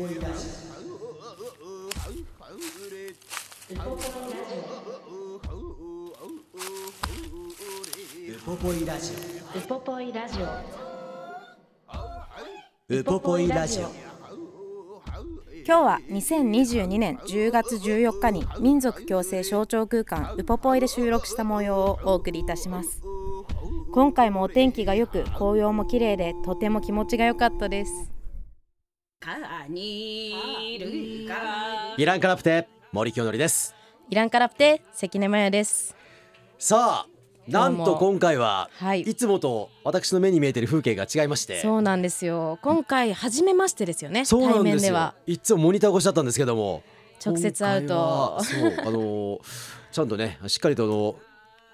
ウポポイラジウポポイラジオ。オウポポイラジオ。今日は2022年10月14日に民族共生象徴空間ウポポイで収録した模様をお送りいたします。今回もお天気が良く紅葉も綺麗でとても気持ちが良かったですイランカラプテ森清則です。イランカラプテ関根麻也です。さあなんと今回は、はい。いつもと私の目に見えてる風景が違いまして。そうなんですよ。今回初めましてですよねそうな対んですよ。面では。いつもモニター越しだったんですけども。直接会うと。そうあのーちゃんとねしっかりとあの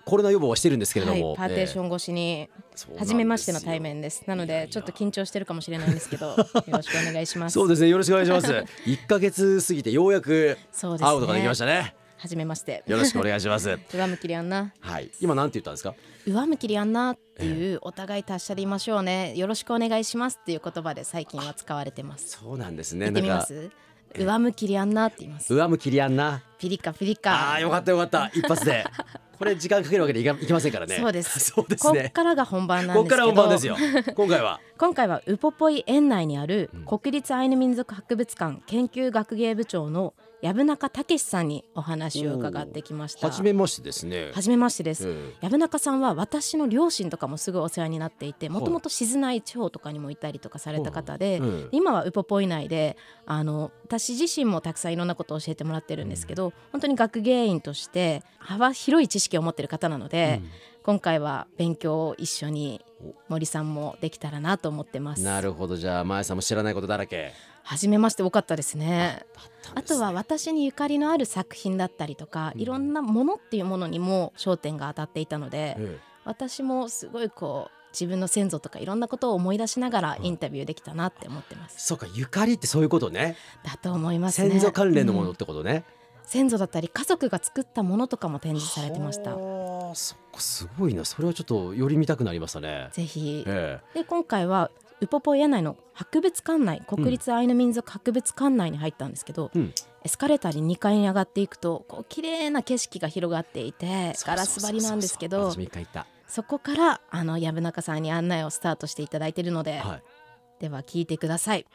コロナ予防はしてるんですけれども、はい、パーテーション、ン越しに初めましての対面です。なのでちょっと緊張してるかもしれないんですけど よろしくお願いします。そうですねよろしくお願いします。一ヶ月過ぎてようやく会うことができましたね。初めまして。よろしくお願いします。上向きりあんな。はい。今なんて言ったんですか？上向きりあんなっていうお互い達者でいましょうね。よろしくお願いしますっていう言葉で最近は使われてます。そうなんですね。言ってみます？上向きりあんなって言います。上向きりあんな。ピリカピリカ。ああーよかったよかった。一発で。これ時間かけるわけでいかいきませんからね。そうです。そうですこっねからが本番なんこっかですけど。ら本番ですよ。今回は。今回はウポポイ園内にある国立アイヌ民族博物館研究学芸部長の藪中武さんにお話を伺ってきました。初めましてですね。初めましてです、え藪中さんは私の両親とかもすごいお世話になっていてもともと静内地方とかにもいたりとかされた方で、うん。今はウポポイ内であの私自身もたくさんいろんなことを教えてもらってるんですけど、本当に学芸員として幅広い知識を持ってる方なので、今回は勉強を一緒に森さんもできたらなと思ってます。なるほど。じゃあ前さんも知らないことだらけ初めまして多かったですね。あとは私にゆかりのある作品だったりとか、いろんなものっていうものにも焦点が当たっていたので、え私もすごいこう自分の先祖とかいろんなことを思い出しながらインタビューできたなって思ってます。そうかゆかりってそういうことねだと思いますね。先祖関連のものうんってことね、先祖だったり家族が作ったものとかも展示されてました。はあそっかすごいなそれはちょっとより見たくなりましたねぜひ。えで今回はウポポイ屋内の博物館内国立アイヌ民族博物館内に入ったんですけど、うんエスカレーターで2階に上がっていくとこう綺麗な景色が広がっていてえガラス張りなんですけど私も一回行ったそこからあの藪中さんに案内をスタートしていただいているので、はいでは聞いてください。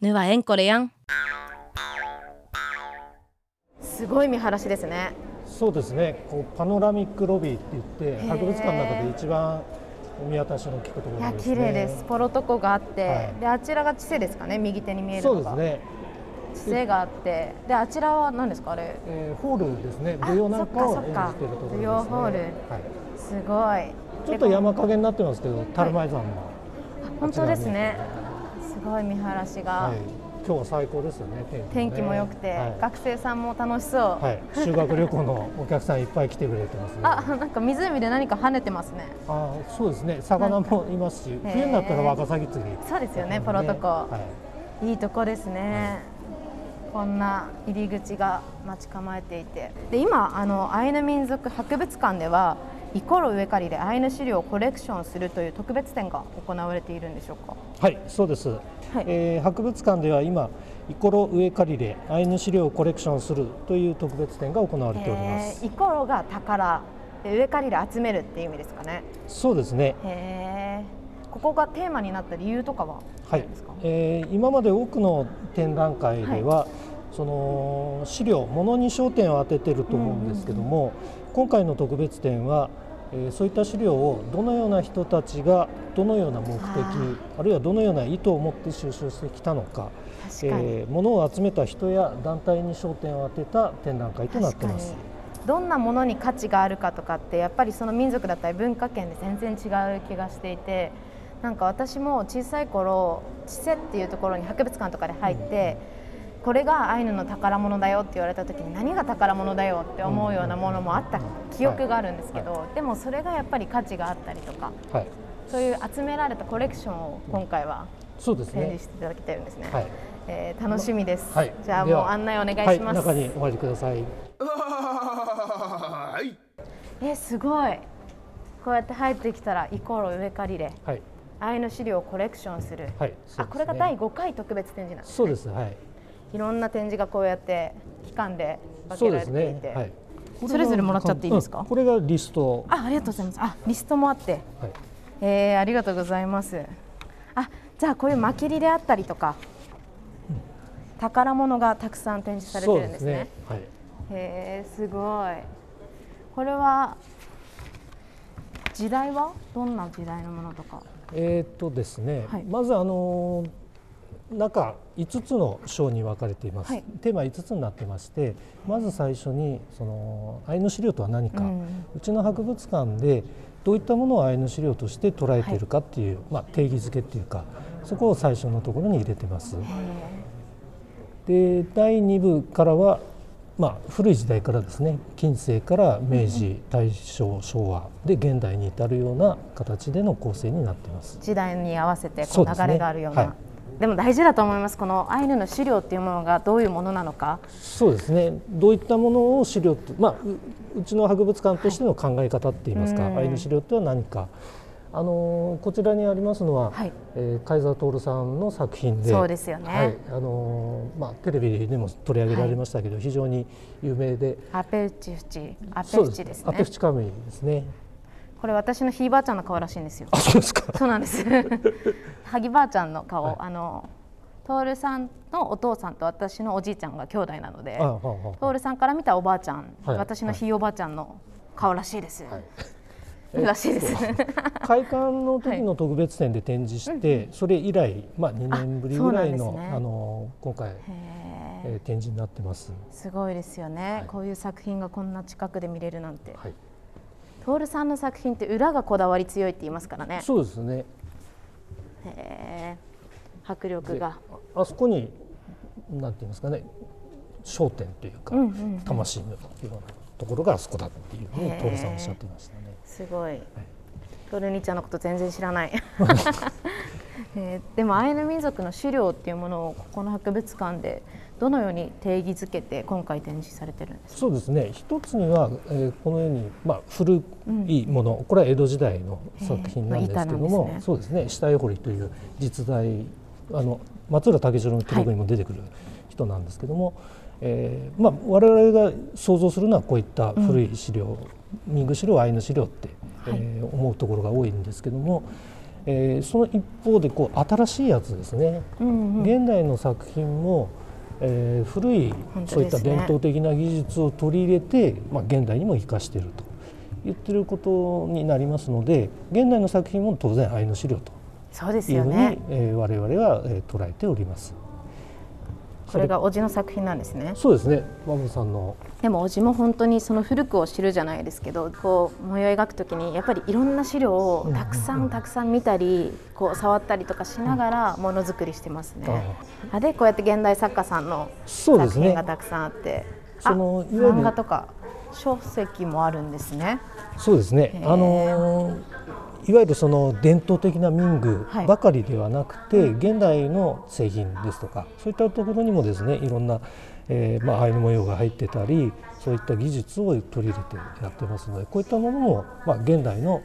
ぬはえんこれやん。すごい見晴らしですね。そうですねこうパノラミックロビーって言ってー博物館の中で一番お見渡しの効くとこいやろですね。綺麗です。ポロトコがあって、はい。であちらが地勢ですかね。右手に見えるそうのが、ですね、地勢があって、であちらは何ですかあれ？えーホールですね。あ舞踊なんかを演じそっか。ているところですね。ホール。はい、すごい。ちょっと山陰になってますけどタルマイ山の、本当ですね。すごい見晴らしが、はい、今日は最高ですよね天気も良くて、はい学生さんも楽しそう。はい、修学旅行のお客さんいっぱい来てくれてますね。あ、なんか湖で何か跳ねてますね。あそうですね、魚もいますし、冬になったらワカサギ釣り。そうですよね、ポロトコ。はい、いいとこですね。こんな入り口が待ち構えていて、で今あのアイヌ民族博物館ではイコロ植え借りでアイヌ資料をコレクションするという特別展が行われているんでしょうか？はい、そうです。はいえー博物館では今、イコロ植え借りでアイヌ資料をコレクションするという特別展が行われております。イコロが宝で植え借りで集めるっていう意味ですかね？そうですね。へえ。ここがテーマになった理由とかは？あはいるんですか？、えー今まで多くの展覧会では、その資料、ものに焦点を当ててると思うんですけども、今回の特別展は、えーそういった資料をどのような人たちがどのような目的ああるいはどのような意図を持って収集してきたのか確かに。えー、物を集めた人や団体に焦点を当てた展覧会となってます。どんなものに価値があるかとかってやっぱりその民族だったり文化圏で全然違う気がしていてなんか私も小さい頃千世っていうところに博物館とかで入って、これがアイヌの宝物だよって言われた時に何が宝物だよって思うようなものもあった記憶があるんですけど、でもそれがやっぱり価値があったりとか、はい、そういう集められたコレクションを今回は展示していただきたいんですね。はい、えー、楽しみです、はい、じゃあもう案内お願いします、中にお入りください。えすごい。こうやって入ってきたらイコール上借りれ、はい、アイヌ資料をコレクションする、はい、あこれが第5回特別展示なんですね。そうですはいいろんな展示がこうやって期間で分けられていて、ね。はい、それぞれもらっちゃっていいですか、これがリスト。あありがとうございます。あリストもあって、はい、えー、ありがとうございます。あじゃあこういうまきりであったりとか、うん、宝物がたくさん展示されてるんですね、ね、はい、へえすごい。これは時代は？どんな時代のものとか？えっとですね、はい、まずあの中5つの章に分かれています、はい、テーマ5つになってましてまず最初にそのアイヌ資料とは何か、うん、うちの博物館でどういったものをアイヌ資料として捉えているかっていう、はい、まあ、定義づけっていうかそこを最初のところに入れてます。で第2部からはまあ、古い時代からですね。近世から明治大正昭和で現代に至るような形での構成になっています。時代に合わせてこう流れがあるような、でも大事だと思います。このアイヌの資料っていうものがどういうものなのか。そうですね。どういったものを資料まあうちの博物館としての考え方っていいますか、はい、アイヌ資料っては何か。あのこちらにありますのは、はい、えー、海沢徹さんの作品でそうですよね、はい、あのまあ、テレビでも取り上げられましたけど、はい、非常に有名で。アペウチフチアペウチですね。アペフチカムイですねこれ私のひいばあちゃんの顔らしいんですよ。あそうですか。そうなんです。萩ばあちゃんの顔、はい、あの徹さんのお父さんと私のおじいちゃんが兄弟なので徹さんから見たおばあちゃん、私のひいおばあちゃんの顔らしいです、らしいです。開館の時の特別展で展示して、それ以来、まあ2年ぶりぐらいの、あの今回、えー、展示になってます。すごいですよね、こういう作品がこんな近くで見れるなんて。徹さんの作品って裏がこだわり強いって言いますからね。そうですね。へ迫力が。あそこになんて言いますかね、焦点というか、魂のようなところがあそこだっていうふうに徹さんおっしゃってましたね。すごい、はい、トルニちゃんのこと全然知らない、えー、でもアイヌ民族の資料っていうものをここの博物館でどのように定義づけて今回展示されてるんですそうですね。一つには、えー、このように、まあ、古いもの、うん、これは江戸時代の作品なんですけども、まあね、そうですね。下絵彫りという実在あの松浦武四郎の記録にも出てくる人なんですけども、はいえーまあ、我々が想像するのはこういった古い資料、うん、ミング資料アイヌ資料って、はい、えー、思うところが多いんですけども、えー、その一方でこう新しいやつですね、うんうん、現代の作品も、えー、古い、そういった伝統的な技術を取り入れて、まあ、現代にも生かしていると言ってることになりますので現代の作品も当然アイヌ資料とそうですよね、えー、我々は、えー、捉えております。これがおじの作品なんですね。そうですね。マムさんの。でもおじも本当にその古くを知るじゃないですけどこう模様を描くときにやっぱりいろんな資料をたくさんたくさん見たりこう触ったりとかしながらものづくりしてますね。あでこうやって現代作家さんの作品がたくさんあって、その漫画とか書籍もあるんですね。そうですね。あのーいわゆるその伝統的な民具ばかりではなくて、はい、現代の製品ですとかそういったところにもですねいろんな、えーまあ、アイヌ模様が入ってたりそういった技術を取り入れてやってますのでこういったものも、まあ、現代の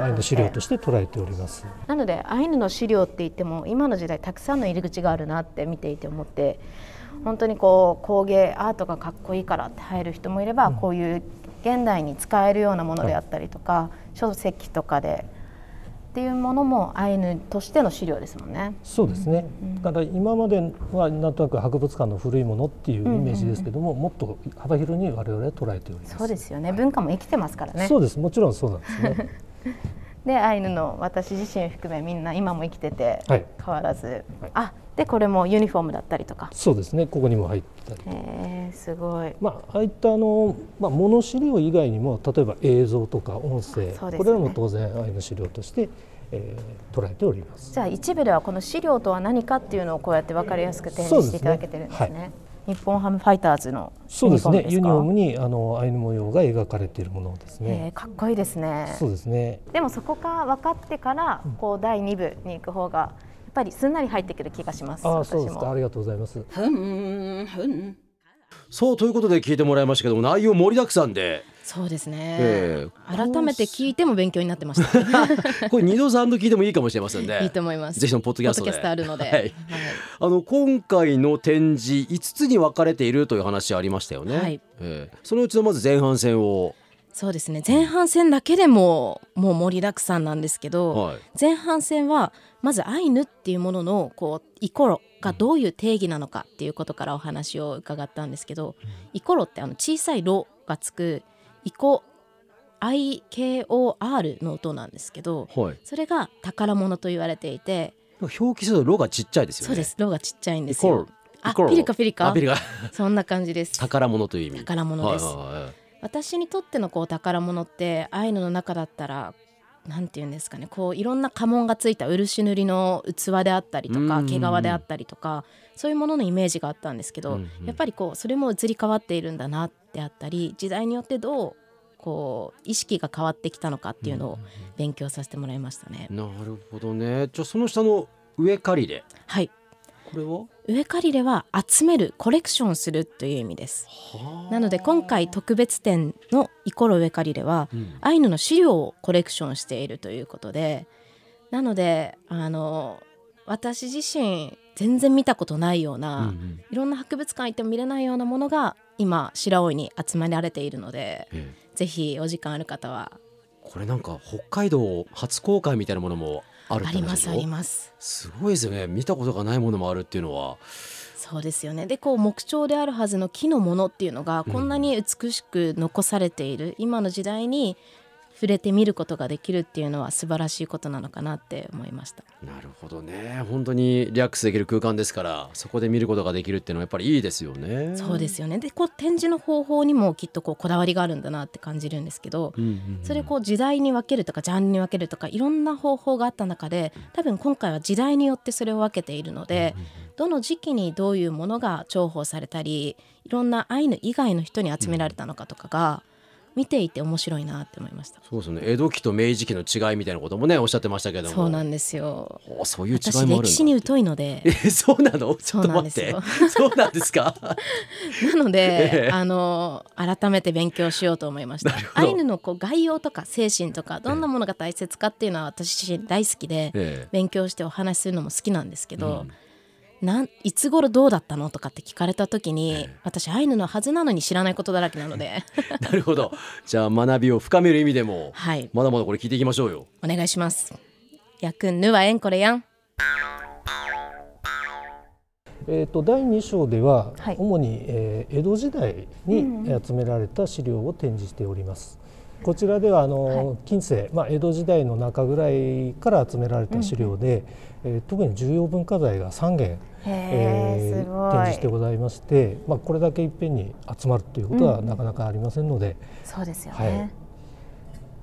アイヌ資料として捉えております。なのでアイヌの資料って言っても今の時代たくさんの入り口があるなって見ていて思って本当にこう工芸アートがかっこいいからって入る人もいれば、うん、こういう現代に使えるようなものであったりとか、はい、書籍とかでっていうものもアイヌとしての資料ですもんね。そうですね。だから今まではなんとなく博物館の古いものっていうイメージですけども、もっと幅広に我々は捉えております。そうですよね。文化も生きてますからね。そうです。もちろんそうなんですね。でアイヌの私自身含めみんな今も生きてて変わらず、はい、あでこれもユニフォームだったりとかそうですねここにも入ってたりえー、すごいまあああいったあの、まあ、物資料以外にも例えば映像とか音声、ね、これらも当然アイヌ資料としてえー、捉えております。じゃあ一部ではこの資料とは何かっていうのをこうやって分かりやすく展示していただけてるんですね。すねはい、日本ハムファイターズのそうですね。ユニフォームにあのアイヌ模様が描かれているものですね、えー、かっこいいですね。そうですね。でもそこが分かってからこう第2部に行く方がやっぱりすんなり入ってくる気がしますあそうですか。ありがとうございます。そうということで聞いてもらいましたけど内容盛りだくさんでそうですね、えー、改めて聞いても勉強になってました、これ二度三度聞いてもいいかもしれませんね。いいと思います。ぜひともポッドキャストで。あるので、はい、はい、あの今回の展示五つに分かれているという話ありましたよね、はい、えー、そのうちのまず前半戦を。そうですね。前半戦だけでももう盛りだくさんなんですけど、はい、前半戦はまずアイヌっていうもののこうイコロがどういう定義なのかっていうことからお話を伺ったんですけど、イコロってあの小さい「ロ」がつくイコ IKOR の音なんですけど、はい、それが宝物と言われていて表記すると「ロ」がちっちゃいですよね。そうです「ロ」がちっちゃいんですよ。あピリカピリカ？ピリカ。そんな感じです。宝物という意味。宝物です、はいはいはい、私にとってのこう宝物ってアイヌの中だったらなんて言うんですかねこういろんな家紋がついた漆塗りの器であったりとか毛皮であったりとかそういうもののイメージがあったんですけど、うんうん、やっぱりこうそれも移り変わっているんだなであったり時代によってどうこう意識が変わってきたのかっていうのを勉強させてもらいましたね。なるほどね。じゃあその下の上借りで。はい。これは？上借りでは集めるコレクションするという意味です。なので今回特別展のイコロ上借りでは、うん、アイヌの資料をコレクションしているということでなのであの私自身全然見たことないような、うんうん、いろんな博物館行っても見れないようなものが今白老に集められているので、ぜひお時間ある方は。これなんか北海道初公開みたいなものもあるありますあります。すごいですよね。見たことがないものもあるっていうのは。そうですよね。でこう木彫であるはずの木のものっていうのがこんなに美しく残されている、うん、今の時代に触れてみることができるっていうのは素晴らしいことなのかなって思いました。なるほどね。本当にリラックスできる空間ですからそこで見ることができるっていうのはやっぱりいいですよね。そうですよね。でこう展示の方法にもきっとこうこだわりがあるんだなって感じるんですけど、うんうんうん、それこう時代に分けるとかジャンルに分けるとかいろんな方法があった中で多分今回は時代によってそれを分けているので、うんうんうん、どの時期にどういうものが重宝されたりいろんなアイヌ以外の人に集められたのかとかが、見ていて面白いなって思いました。そうですね。江戸期と明治期の違いみたいなこともねおっしゃってましたけどそうなんですよ。そういう違いもある歴史に疎いので。えそうなの？ちょっと待って。そうなんですか？なので、えー、あの改めて勉強しようと思いました。アイヌのこう概要とか精神とかどんなものが大切かっていうのは私自身大好きで、えー、勉強してお話しするのも好きなんですけど、うんなんいつ頃どうだったのとかって聞かれた時に、私アイヌのはずなのに知らないことだらけなので。なるほど。じゃあ学びを深める意味でも、はい、まだまだこれ聞いていきましょうよ。お願いします。やくんぬはえんこれやん。えーと、第2章では、はい、主に、えー、江戸時代に集められた資料を展示しております。こちらではあの、はい、近世、まあ、江戸時代の中ぐらいから集められた資料で、うん、えー、特に重要文化財が3件、えー、展示してございまして、まあ、これだけいっぺんに集まるということはなかなかありませんので、うん、そうですよね、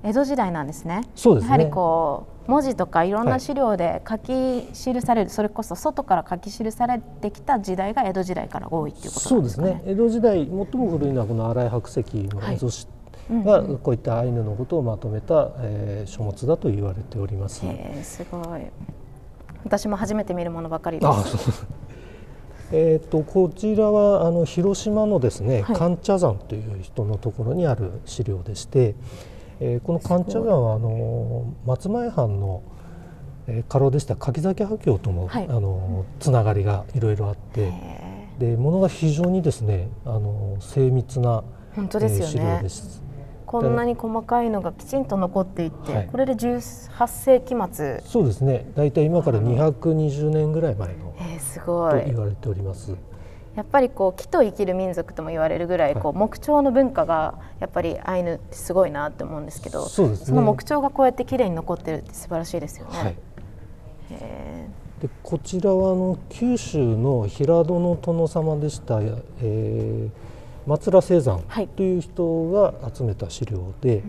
はい、江戸時代なんですね。そうですね。やはりこう文字とかいろんな資料で書き記される、はい、それこそ外から書き記されてきた時代が江戸時代から多いっていうことね。そうですね。江戸時代最も古いのはこの新井白石の蝦夷紙がこういったアイヌのことをまとめた、えー、書物だと言われております。すごい私も初めて見るものばかりです。えーと、こちらはあの広島のですね、はい、寒茶山という人のところにある資料でして、えー、この寒茶山はあの松前藩の、えー、家老でした柿崎破教とも、はい、あのつながりがいろいろあってでものが非常にですねあの精密な、本当ですよね、資料です。こんなに細かいのがきちんと残っていて、はい、これで18世紀末。そうですね。大体今から220年ぐらい前の、えー、すごい。と言われております。やっぱりこう木と生きる民族とも言われるぐらいこう木彫の文化がやっぱりアイヌってすごいなって思うんですけどそうです、ね、その木彫がこうやって綺麗に残ってるって素晴らしいですよね。はい、でこちらはあの九州の平戸の殿様でした、えー、松良青山という人が集めた資料で、はい、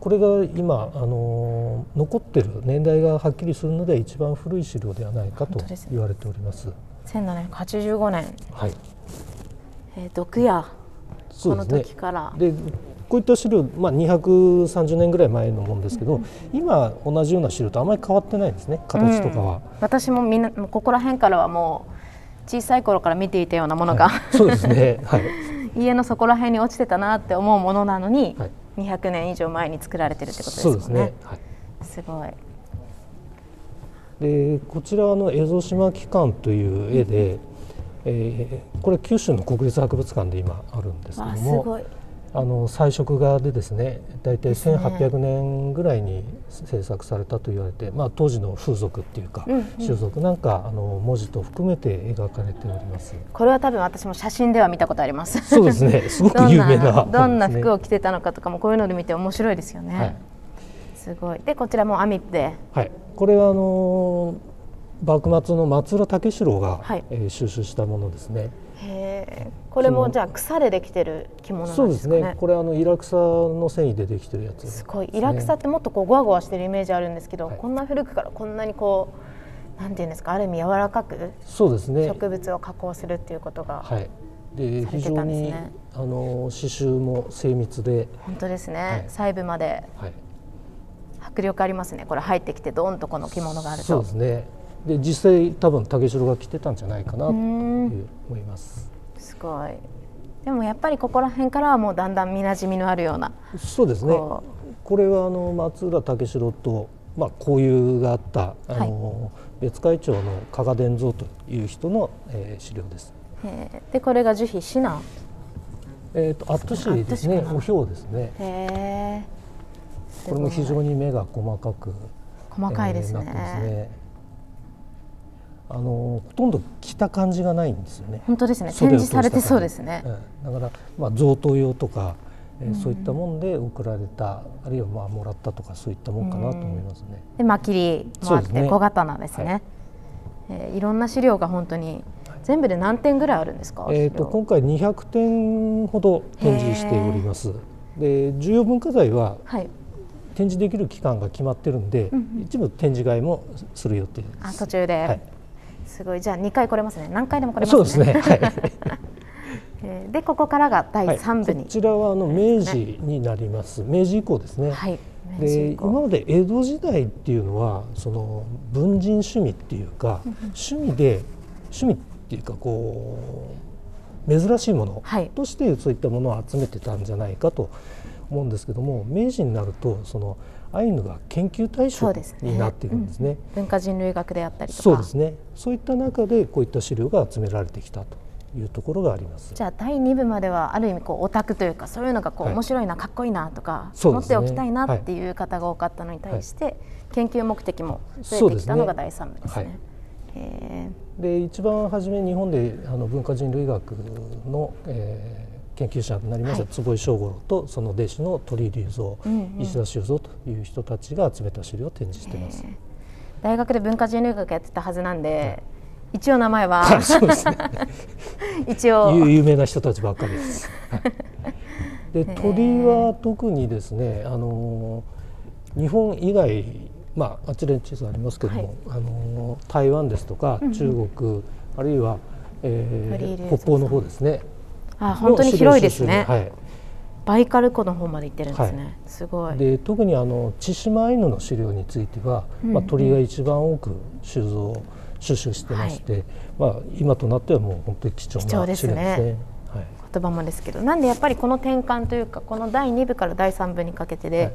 これが今あの残ってる年代がはっきりするので一番古い資料ではないかと言われております。1785年、はい。えー、毒屋。この時から。で、こういった資料、まあ、230年ぐらい前のものですけど、うん、今同じような資料とあまり変わってないんですね形とかは、うん、私もみんなここら辺からはもう小さい頃から見ていたようなものが、はい、そうですね、はい、家のそこら辺に落ちてたなって思うものなのに、はい、200年以上前に作られてるってことですね。そうですね、はい、すごい。でこちらの蝦夷島機関という絵で、えー、これ九州の国立博物館で今あるんですけどもあの彩色画でですね大体1800年ぐらいに制作されたと言われて、まあ、当時の風俗っていうか、うんうん、種族なんかあの文字と含めて描かれております。これは多分私も写真では見たことあります。そうですね。すごく有名などんな服を着てたのかとかもこういうので見て面白いですよね、はい、すごい。でこちらも網で。はい。これはあの幕末の松浦武四郎が、はい、えー、収集したものですね。へこれもじゃあ草でできてる着物、ね、そうですね。これあのイラクサの繊維でできてるやつ、ね、すごい。イラクサってもっとこうゴワゴワしてるイメージあるんですけど、はい、こんな古くからこんなにこうなんていうんですかある意味柔らかくそうですね。植物を加工するっていうことが、はい、で非常にあの刺繍も精密で。本当ですね、はい、細部まで、はい、迫力ありますね。これ入ってきてどんとこの着物があると。そうですねで実際多分武四郎が着てたんじゃないかなと思います。すごい。でもやっぱりここら辺からはもうだんだん見なじみのあるようなそうですね。これはあの松浦武四郎と、まあ、交友があったあの、はい、別会長の加賀伝蔵という人の、えー、資料です。でこれが樹皮シナえっ、ー、とアットシーですね。おひょうですね。へこれも非常に目が細かく細かいですね。えーあのほとんど着た感じがないんですよね。本当ですね。展示されてそうですね。だからまあ贈答用とか、えー、そういったもんで送られた、あるいはまあもらったとかそういったもんかなと思いますね。でまきりもあって小刀ですね。はい、えー、いろんな資料が本当に全部で何点ぐらいあるんですか？えっ、と今回200点ほど展示しております。で重要文化財は、はい、展示できる期間が決まってるんで、うんうん、一部展示会もする予定です。あ途中で、はいすごいじゃあ2回来れますね何回でも来れますね。そうですね。はい えでここからが第3部に、はい、こちらはあの明治になります。明治以降ですね。はい。で今まで江戸時代っていうのはその文人趣味っていうか、趣味で趣味っていうかこう珍しいものとしてそういったものを集めてたんじゃないかと思うんですけども明治になるとそのアイヌが研究対象になっているんですね、ねうん、文化人類学であったりとか。そうですね。そういった中でこういった資料が集められてきたというところがあります。じゃあ第2部まではある意味こうオタクというかそういうのがこう、面白いなかっこいいなとか、持っておきたいなっていう方が多かったのに対して、はい、研究目的も増えてきたのが第3部ですね。で一番初め日本であの文化人類学の、え研究者になりました、はい、坪井正五郎とその弟子の鳥居隆三、うんうん、石田修造という人たちが集めた資料を展示しています。大学で文化人類学やってたはずなんで、はい、一応名前はね。一応。有名な人たちばっかりです。で鳥は特にですねあの日本以外まああちらに地図ありますけども、はい、あの台湾ですとか中国、うん。うん、あるいは、えー、北方の方ですねあ本当に広いですね。はい、バイカル湖の方まで行ってるんですね。はい、すごい。で特にあの千島アイヌの資料については、うんうん、まあ鳥が一番多く収蔵収集してまして、はい、まあ今となってはもう本当に貴重な資料ですね。はい、言葉もですけど、なんでやっぱりこの転換というかこの第2部から第3部にかけてで、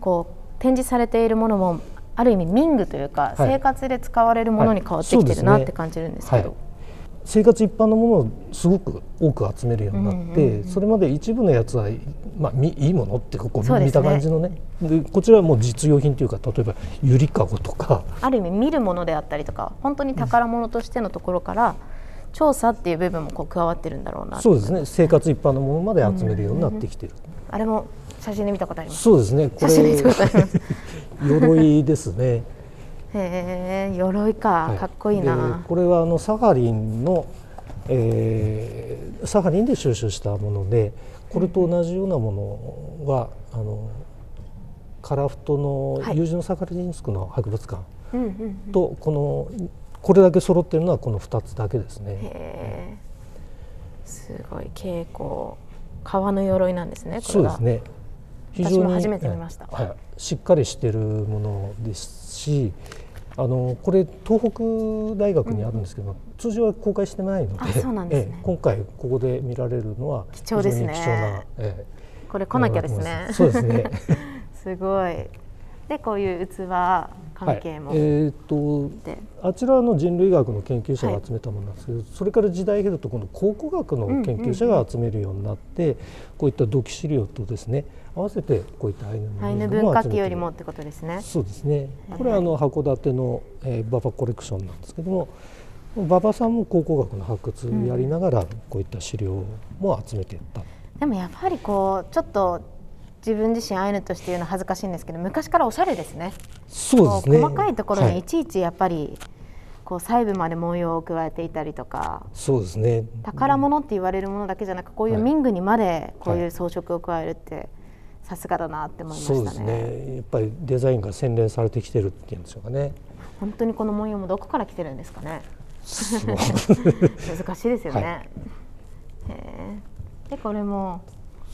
こう展示されているものもある意味民具というか、生活で使われるものに変わってきてるなって感じるんですけど。生活一般のものをすごく多く集めるようになって、それまで一部のやつは、まあ、いいものってこう、ね、見た感じのね。でこちらはもう実用品というか例えばゆりかごとか。ある意味見るものであったりとか本当に宝物としてのところから、調査っていう部分もこう加わってるんだろうなそうですね。生活一般のものまで集めるようになってきてる、あれも写真で見たことあります。そうですね。これ 鎧ですねへえ鎧か、はい、かっこいいな。これはあのサハリンの、えー、サハリンで収集したものでこれと同じようなものは、あの樺太のはい。友人のサカリンスクの博物館とこのこれだけ揃ってるのはこの2つだけですね。すごい蛍光。革の鎧なんですねこれがそうですね。私も初めて見ました。はい、しっかりしてるものですし、あのこれ東北大学にあるんですけど、通常は公開してないので、ね。ええ今回ここで見られるのは貴重ですね。非常に貴重な、えこれ来なきゃですね。そうですね。すごいでこういう器関係も、はい、えっ、とで。あちらの人類学の研究者が集めたものなんですけど、それから時代経ると今度考古学の研究者が集めるようになって、こういった土器資料とですね合わせてこういったアイヌのアイヌ文化も集めている器よりもってことですね。そうですね。これはあの函館の、えー、馬場コレクションなんですけども馬場さんも考古学の発掘やりながら、こういった資料も集めていった、でもやっぱりこうちょっと自分自身アイヌとして言うの恥ずかしいんですけど昔からおしゃれですね。そうですね。細かいところはい。にいちいちやっぱりこう細部まで模様を加えていたりとか。そうですね。宝物って言われるものだけじゃなくこういうはい。民具にまでこうはい。いう装飾を加えるってさすがだなって思いまそうですしたね。ねやっぱりデザインが洗練されてきてるっていうんでしょうかね。本当にこの模様もどこから来てるんですかね。難しいですよね、はい。でこれも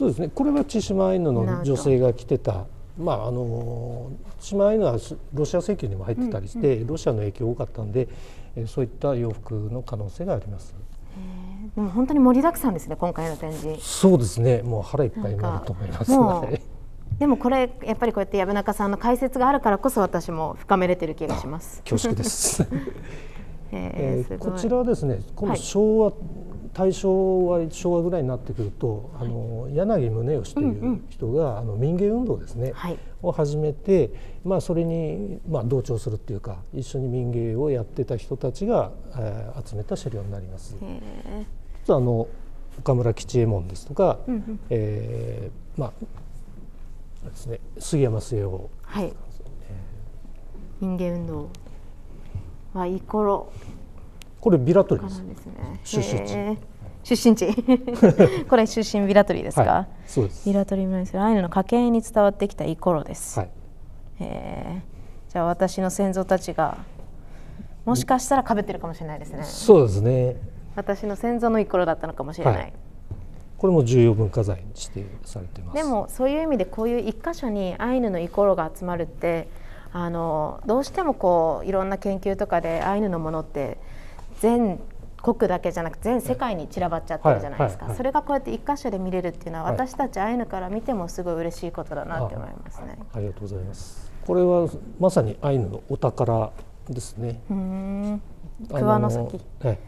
そうですね。これは千島アイヌの女性が着てたまああの千島アイヌはロシア正教にも入ってたりして、ロシアの影響多かったんでえーそういった洋服の可能性があります。でも本当に盛りだくさんですね今回の展示。そうですね。もう腹いっぱいになると思いますもうはいでもこれやっぱりこうやって薮中さんの解説があるからこそ私も深めれてる気がします。恐縮です。えーこちらはですね、今度はい。昭和、大正は昭和ぐらいになってくると、あの柳宗悦という人が、あの民芸運動ですね、はい。を始めて、まあそれにまあ同調するっていうか、一緒に民芸をやってた人たちが、えー集めた資料になります。あの岡村吉右衛門ですとか、うんうん。えーまあですね、杉山末男。はい。民芸運動はイコロこれビラトリです。ですね。出身地出身地。これ出身ビラトリですか？はい、そうです。ビラトリ村にするアイヌの家系に伝わってきたイコロです。はい。へーじゃあ私の先祖たちがもしかしたら被ってるかもしれないですね。そうですね。私の先祖のイコロだったのかもしれない。はいこれも重要文化財に指定されてます。でもそういう意味でこういう一箇所にアイヌのイコロが集まるってあのどうしてもこういろんな研究とかでアイヌのものって全国だけじゃなく全世界に散らばっちゃってるじゃないですか、それがこうやって一箇所で見れるっていうのは、はい私たちアイヌから見てもすごい嬉しいことだなって思いますね。ありがとうございます。これはまさにアイヌのお宝ですね。うーんあ桑の先はい。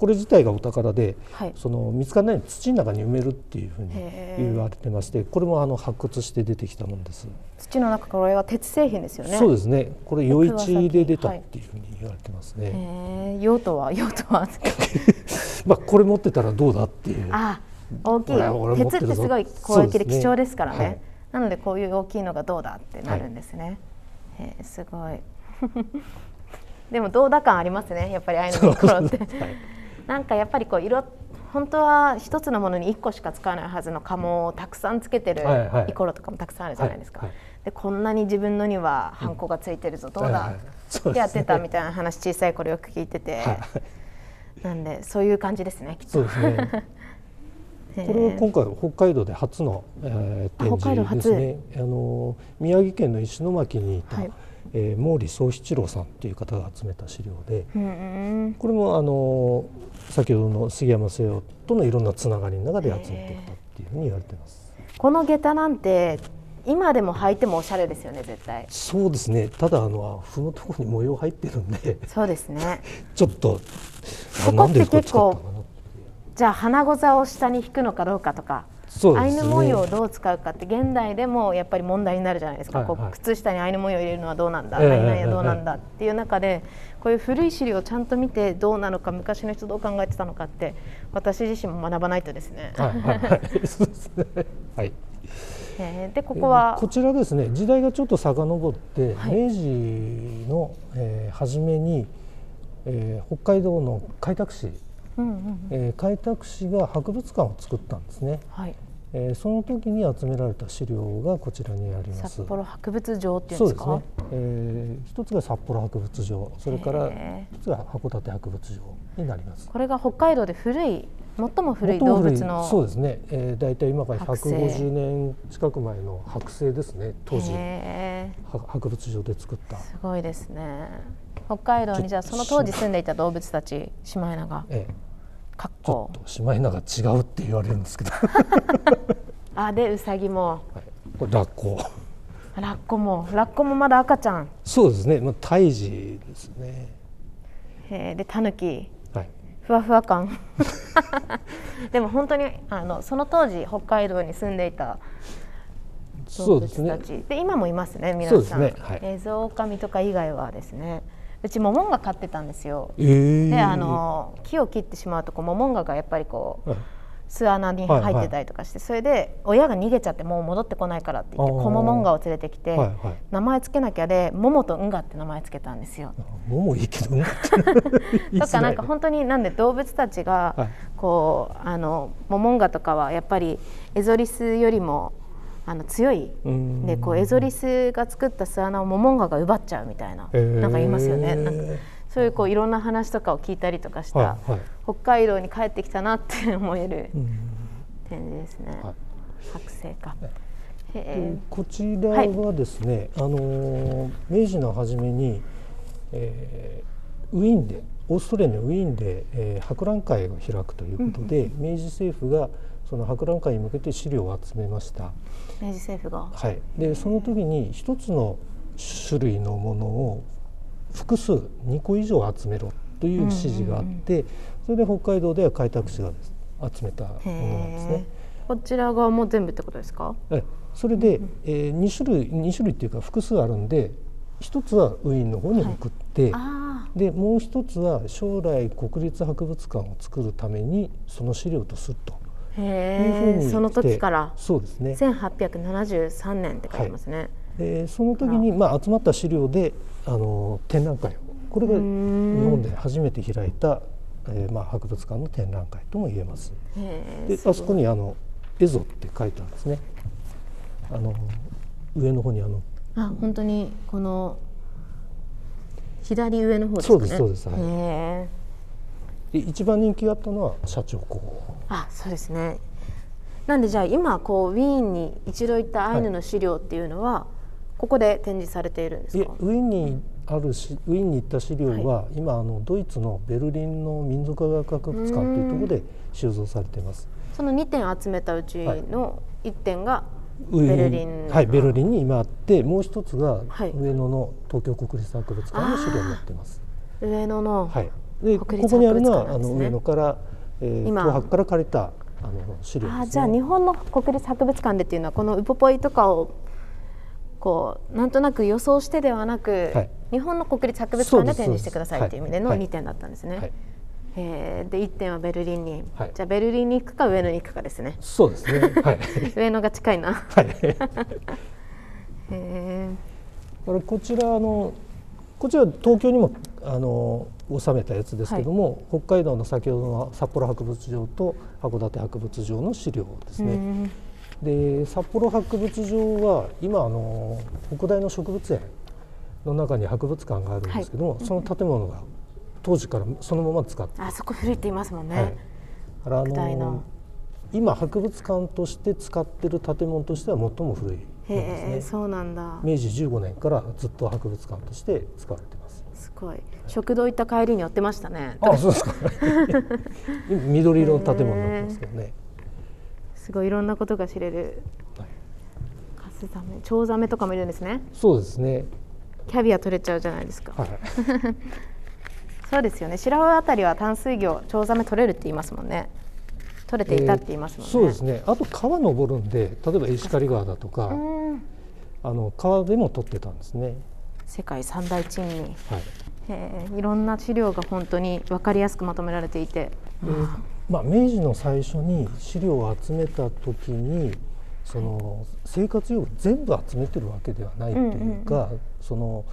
これ自体がお宝で、はい。その見つからないように土の中に埋めるっていうふうに言われてまして、これもあの発掘して出てきたものです。土の中からこれは鉄製品ですよね。そうですね。これ余桑市で出たはいっていうふうに言われてますね。へー。用途は 用途は。まあこれ持ってたらどうだっていう。あ大きい。鉄ってすごい攻撃で貴重ですからね。そうですね。なのでこういう大きいのがどうだってなるんですね、へえすごい。でもどうだ感ありますね。やっぱりアイヌの頃って、はいなんかやっぱりこう色本当は一つのものに一個しか使わないはずの家紋をたくさんつけてるイコロとかもたくさんあるじゃないですか、はいはい。でこんなに自分のにはハンコがついてるぞ、どうだはいやってたみたいな話小さい頃よく聞いてて、はい。なんでそういう感じですねきっと。そうですね。へえこれは今回北海道で初の、えー、展示ですね。あの宮城県の石巻にいた、はいえー毛利宗七郎さんという方が集めた資料で、うんうんこれもあの先ほどの杉山末男とのいろんなつながりの中で集めてきたっていうふうに言われてます。この下駄なんて今でも履いてもおしゃれですよね絶対そうですね。ただあの踏むところに模様入ってるんで、そうですね ちょっとここって結構。じゃあ花ござを下に引くのかどうかとかアイ。ヌ文様をどう使うかって現代でもやっぱり問題になるじゃないですか、はいはいこう靴下にアイヌ文様を入れるのはどうなんだ、ええ何々はどうなんだっていう中でこういう古い資料をちゃんと見てどうなのか昔の人どう考えてたのかって私自身も学ばないとですね。はいはいはい。そうですね。はい。えーでここはこちらですね時代がちょっと遡って、はい明治の、えー初めに、えー北海道の開拓使、うんうんえー開拓使が博物館を作ったんですね。はい。えー、その時に集められた資料がこちらにあります。札幌博物場っていうんですか？そうですね、えー、一つが札幌博物場。それから一つが函館博物場になります。これが北海道で古い最も古い動物のそうですね、えー、大体今から150年近く前の剥製ですね当時博物場で作った。すごいですね北海道にじゃあその当時住んでいた動物たちシマエナガ、ええ、かっこシマエナガ違うって言われるんですけど。あでウサギも、はい、これラッコ。ラッコも。ラッコもまだ赤ちゃん。そうですね。まあ胎児ですね。へえ。でタヌキ。ふわふわ感。でも本当にあのその当時北海道に住んでいた動物たち。で、ね、で今もいますね皆さん、ね。はい、エゾオオカミとか以外はですねうちモモンガ飼ってたんですよ、えー、であの木を切ってしまうとこうモモンガがやっぱりこう、はい。巣穴に入ってたりとかして、はいはい、それで親が逃げちゃってもう戻ってこないからって言ってコモモンガを連れてきて、はいはい、名前つけなきゃでモモとンガって名前つけたんですよ。モモいいけどンガとかなんか本当になんで動物たちがこう、あのモモンガとかはやっぱりエゾリスよりもあの強いでこうエゾリスが作った巣穴をモモンガが奪っちゃうみたいな、なんか言いますよね。そういうこういろんな話とかを聞いたりとかした、はいはい、北海道に帰ってきたなって思える展示ですね。はい、剥製か。こちらはですね、はい、あの明治の初めに、えー、ウィーンでオーストリアのウィーンで、えー、博覧会を開くということで、うん、明治政府がその博覧会に向けて資料を集めました。明治政府が。はい。でその時に一つの種類のものを複数2個以上集めろという指示があって、それで北海道では開拓使が集めたものなんですね。こちら側も全部ってことですか？えそれで、えー、2種類2種類っていうか複数あるんで一つはウィーンの方に送って、はい、でもう一つは将来国立博物館を作るためにその資料とすると。いうふうにその時から？そうですね1873年って書いてますね、はい、えー、その時にまあ集まった資料であの展覧会をこれが日本で初めて開いた、えーまあ、博物館の展覧会とも言えます。であそこにあのエゾって書いてあるんですね。あの上の方にあのあ本当にこの左上の方ですね。そうですそうです。はい、で一番人気があったのは社長公。あそうですね。なんでじゃあ今こうウィーンに一度行ったアイヌの資料っていうのは、はい。ここで展示されているんですか？ウィーンにあるしウィーンに行った資料は、はい、今あのドイツのベルリンの民族科学博物館というところで収蔵されています。その2点集めたうちの1点がベルリン、はい、ベルリンに今あってもう一つが上野の東京国立博物館の資料になっています、上野のはい。でここにあるのはあの上野から、えー、東博から借りたあの資料、ね、あじゃあ日本の国立博物館でっていうのはこのウポポイとかをこうなんとなく予想してではなく、はい、日本の国立博物館で展示してくださいという意味での2点だったんですね。はい、えー、で1点はベルリンに、はい、じゃあベルリンに行くか上野に行くかですね。そうですね。はい、上野が近いな。はい。えー、こちらのこちら東京にもあの収めたやつですけども、はい、北海道の先ほどの札幌博物場と函館博物場の資料ですね。で札幌博物場は今あの北大の植物園の中に博物館があるんですけども、はい、その建物が当時からそのまま使ってあそこ古いって言いますもんね。はい、あの今博物館として使ってる建物としては最も古いですね。そうなんだ。明治15年からずっと博物館として使われてます。すごい。食堂行った帰りに寄ってましたね。あ、そうですか。緑色の建物になってますけどね。すごいいろんなことが知れる、はい、カスザメチョウザメとかもいるんですねそうですねキャビア取れちゃうじゃないですか、はい、そうですよね白尾あたりは淡水魚チョウザメ取れるって言いますもんね取れていたって言いますもんね、えー、そうですねあと川登るんで例えば石狩川だとかあの川でも取ってたんですね世界三大珍味、はい、えいろんな資料が本当に分かりやすくまとめられていて、えーまあ、明治の最初に資料を集めた時にその生活用具全部集めてるわけではないというか、その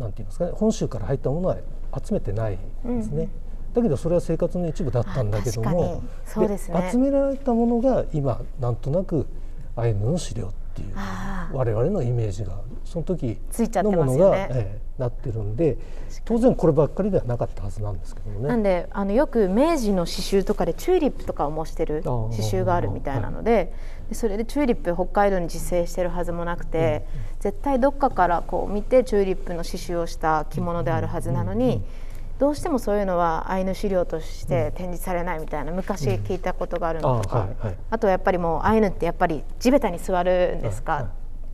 なんて言いますかね本州から入ったものは集めてないんですね。だけどそれは生活の一部だったんだけどもね、集められたものが今なんとなくアイヌの資料っていう我々のイメージがその時のものが、ねええ、なってるんで当然こればっかりではなかったはずなんですけどもね。なんであのよく明治の刺繍とかでチューリップとかを模してる刺繍があるみたいなのではい、でそれでチューリップ北海道に自生してるはずもなくて、うん、絶対どっかからこう見てチューリップの刺繍をした着物であるはずなのに。うんうんどうしてもそういうのはアイヌ資料として展示されないみたいな昔聞いたことがあるのとか、ああとはやっぱりもうアイヌってやっぱり地べたに座るんですか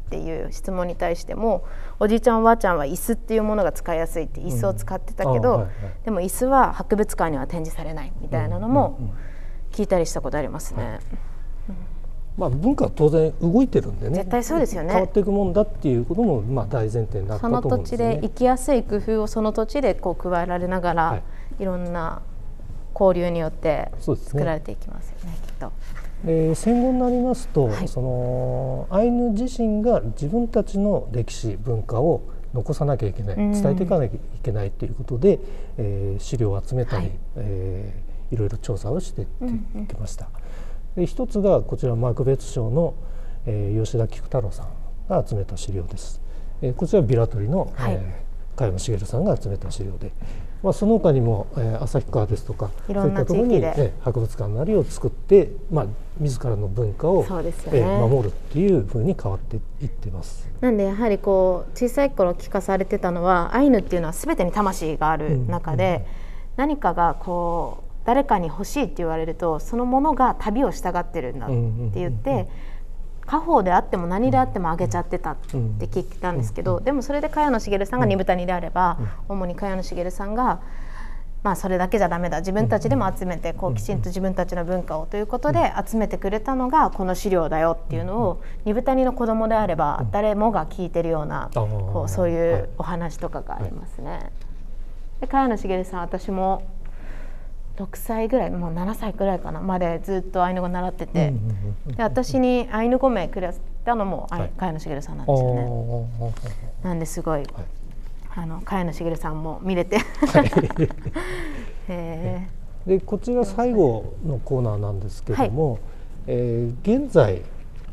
っていう質問に対してもおじいちゃんおばあちゃんは椅子っていうものが使いやすいって椅子を使ってたけど、でも椅子は博物館には展示されないみたいなのも聞いたりしたことありますね。まあ、文化は当然動いてるんでね。絶対そうですよね。変わっていくもんだっていうこともまあ大前提になったと思うんです、ね、その土地で生きやすい工夫をその土地でこう加えられながら、はい、いろんな交流によって作られていきますよね、ね、きっと。えー、戦後になりますと、はい、そのアイヌ自身が自分たちの歴史文化を残さなきゃいけない伝えていかなきゃいけないということで、えー、資料を集めたり、はい、えー、いろいろ調査をしていきました。うん。うんで一つがこちらマクベツ賞の、えー、吉田菊太郎さんが集めた資料です。えー、こちらビラトリの、はい、えー、茅野茂さんが集めた資料で、まあ、その他にも、えー、旭川ですとかそういったところに、えー、博物館なりを作って、まあ、自らの文化を、ねえー、守るっていうふうに変わっていってます。なんでやはりこう小さい頃聞かされてたのはアイヌっていうのは全てに魂がある中で、うんうん、何かがこう誰かに欲しいって言われるとそのものが旅をしたがってるんだって言って家宝であっても何であってもあげちゃってたって聞いたんですけどでもそれで茅野茂さんが二豚にであれば主に茅野茂さんがまあそれだけじゃダメだ。自分たちでも集めてこうきちんと自分たちの文化をということで集めてくれたのがこの資料だよっていうのを二豚にの子供であれば誰もが聞いてるようなこうそういうお話とかがありますね。で茅野茂さん私も6歳ぐらいもう7歳ぐらいかなまでずっとアイヌ語習ってて、で私にアイヌ語名くれたのも、はい、茅野茂さんなんですよね。なんですごい、はい、あの茅野茂さんも見れて。へでこちら最後のコーナーなんですけども、はい、えー、現在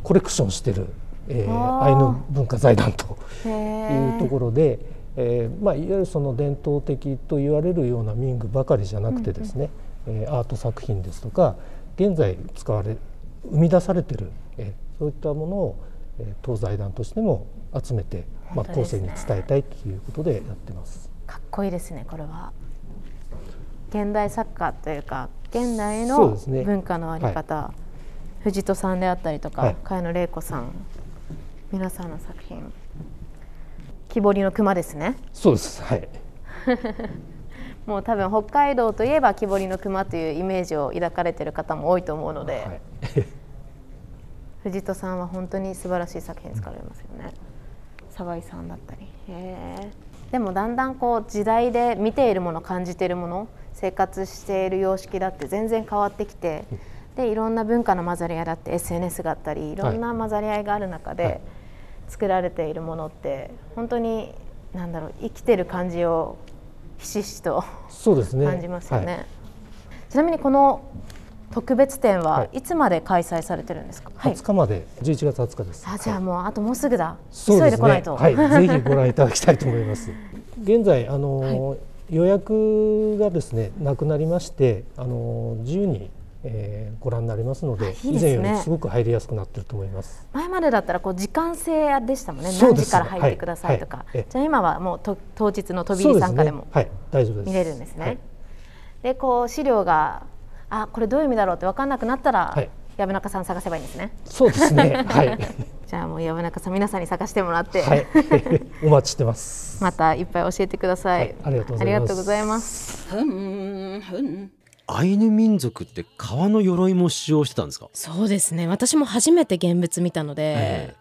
コレクションしてる、えー、アイヌ文化財団というところで。えーまあ、いわゆるその伝統的と言われるような民具ばかりじゃなくてですね、うんうん、えー、アート作品ですとか現在使われ生み出されてる、えー、そういったものを、えー、東西団としても集めて、まあ、後世に伝えたいということでやってます。かっこいいですねこれは。現代作家というか現代の文化のあり方、ねはい、藤戸さんであったりとか、はい、茅野玲子さん。皆さんの作品木彫りの熊ですね。そうです。はい。もう多分北海道といえば木彫りの熊というイメージを抱かれている方も多いと思うので、はい、藤戸さんは本当に素晴らしい作品使われますよね。沢井さんだったり。でもだんだんこう時代で見ているもの感じているもの生活している様式だって全然変わってきてでいろんな文化の混ざり合いだって SNS があったりいろんな混ざり合いがある中で、はい作られているものって本当に何だろう生きてる感じをひしひしとそうです、ね、感じますよね、はい、ちなみにこの特別展はい。つまで開催されてるんですか、はい、20日まで。11月20日です。あじゃあもうあともうすぐだ、急いで来ないと、はい、ぜひご覧いただきたいと思います。現在あの、はい、予約がですねなくなりましてあの自由にえー、ご覧になりますので、ね、以前よりすごく入りやすくなっていると思います。前までだったらこう時間制でしたもんね。何時から入ってくださいとか、はい。はい、じゃあ今はもうと当日の飛び入り参加でも、ね、はい、大丈夫です。見れるんですね、でこう資料があこれどういう意味だろうって分かんなくなったら、はい、藪中さん探せばいいんですね。そうですね。はい。じゃあもう藪中さん皆さんに探してもらって、はい、お待ちしてます。またいっぱい教えてください、ありがとうございますアイヌ民族って革の鎧も使用してたんですか？そうですね。私も初めて現物見たので、え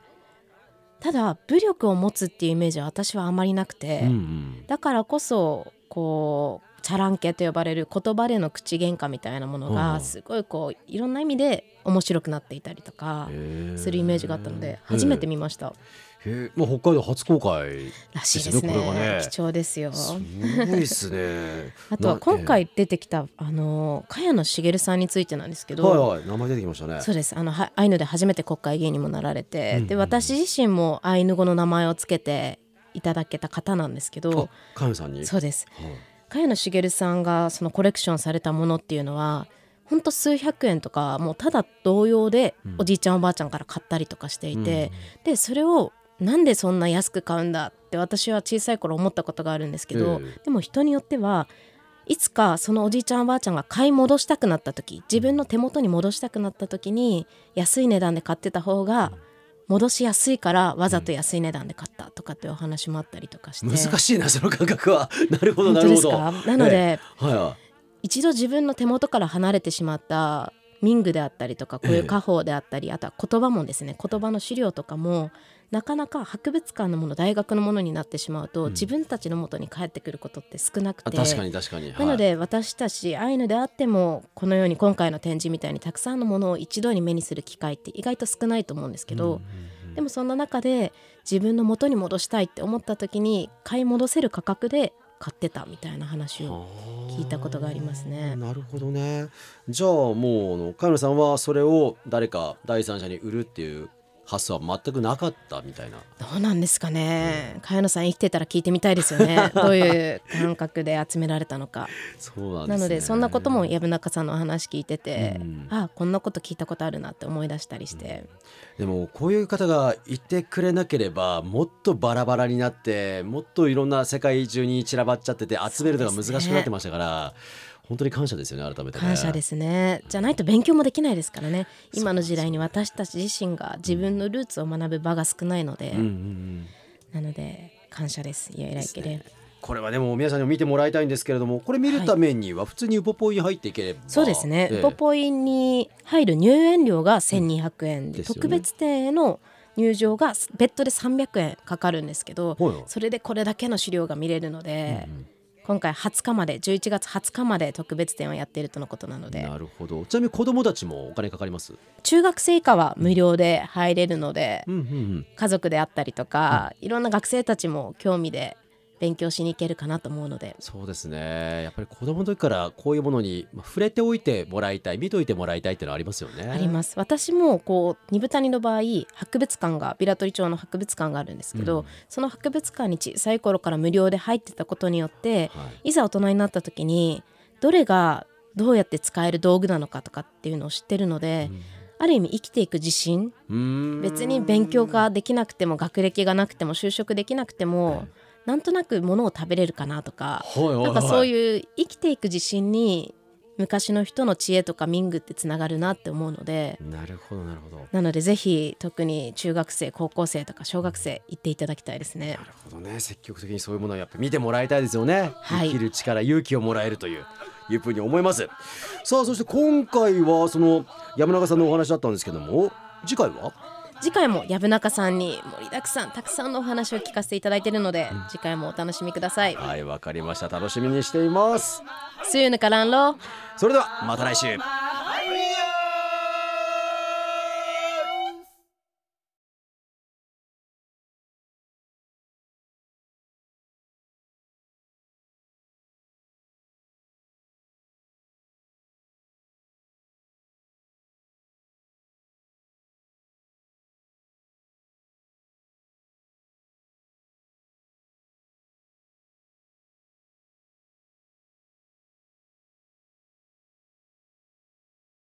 ー、ただ武力を持つっていうイメージは私はあまりなくて、うんうん、だからこそこうチャランケと呼ばれる言葉での口喧嘩みたいなものがすごいこういろんな意味で面白くなっていたりとかするイメージがあったので初めて見ました。へえ、まあ北海道初公開らしいですね。これがね。貴重ですよ。すごいですね。あとは今回出てきたあの茅野茂さんについてなんですけど、はいはい名前出てきましたね。そうです。あのはアイヌで初めて国会議員にもなられて、うんうんで私自身もアイヌ語の名前をつけていただけた方なんですけど。あ、かよさんに？そうです。はい。茅野茂さんがそのコレクションされたものっていうのはほんと数百円とかもうただ同様でうん。おじいちゃんおばあちゃんから買ったりとかしていて、でそれをなんでそんな安く買うんだって私は小さい頃思ったことがあるんですけど、ええでも人によってはいつかそのおじいちゃんおばあちゃんが買い戻したくなった時自分の手元に戻したくなった時に安い値段で買ってた方が戻しやすいからわざと安い値段で買ったとかっていうお話もあったりとかして難しいなその感覚は。なるほどなるほど。か？なので、ええはいはい。一度自分の手元から離れてしまった民具であったりとかこういう家宝であったり、あとは言葉もですね言葉の資料とかもなかなか博物館のもの大学のものになってしまうと、うん自分たちの元に帰ってくることって少なくてあ確かに確かに。なので私たちアイヌであってもこのように今回の展示みたいにたくさんのものを一度に目にする機会って意外と少ないと思うんですけど、でもそんな中で自分の元に戻したいって思った時に買い戻せる価格で買ってたみたいな話を聞いたことがありますね。なるほどね。じゃあもうあの茅野さんはそれを誰か第三者に売るっていう発想は全くなかったみたいな。どうなんですかね茅野さん生きてたら聞いてみたいですよねどういう感覚で集められたのか。そうなんです、ね。なのでそんなことも薮中さんのお話聞いてて、うんあこんなこと聞いたことあるなって思い出したりして、でもこういう方がいてくれなければもっとバラバラになってもっといろんな世界中に散らばっちゃってて集めるのが難しくなってましたから、本当に感謝ですよね改めてね。感謝ですね。じゃないと勉強もできないですからね。今の時代に私たち自身が自分のルーツを学ぶ場が少ないので、うんうんうん。なので感謝です。いやいらいけでこれはでも皆さんにも見てもらいたいんですけれどもこれ見るためには普通にウポポイに入っていければ、そうですね、ええ。ウポポイに入る入園料が1200円で、ですよね。特別展への入場が別途で300円かかるんですけどはいはいそれでこれだけの資料が見れるので、うんうん今回20日まで11月20日まで特別展をやっているとのことなので。なるほど。ちなみに子供たちもお金かかります？中学生以下は無料で入れるので、うんうんうん。家族であったりとか、いろんな学生たちも興味で勉強しに行けるかなと思うので。そうですね。やっぱり子供の時からこういうものにまあ触れておいてもらいたい見といてもらいたいっていうのはありますよね。あります。私もこう二部谷の場合博物館がビラトリ町の博物館があるんですけど、うん。その博物館に小さい頃から無料で入ってたことによってはい。いざ大人になった時にどれがどうやって使える道具なのかとかっていうのを知ってるので、ある意味生きていく自信。別に勉強ができなくても学歴がなくても就職できなくてもなんとなく物を食べれるかなとかなんかそういう生きていく自信に昔の人の知恵とか民具ってつながるなって思うのでなるほどなるほど。なのでぜひ特に中学生高校生とか小学生行っていただきたいですね。な。るほどね。積極的にそういうものをやっぱ見てもらいたいですよね、はい。生きる力勇気をもらえるといういうふうに思います。さあそして今回はその山中さんのお話だったんですけども次回は？次回も薮中さんに盛りだくさんたくさんのお話を聞かせていただいているので、次回もお楽しみください。はいわかりました。楽しみにしています。See you in the それではまた来週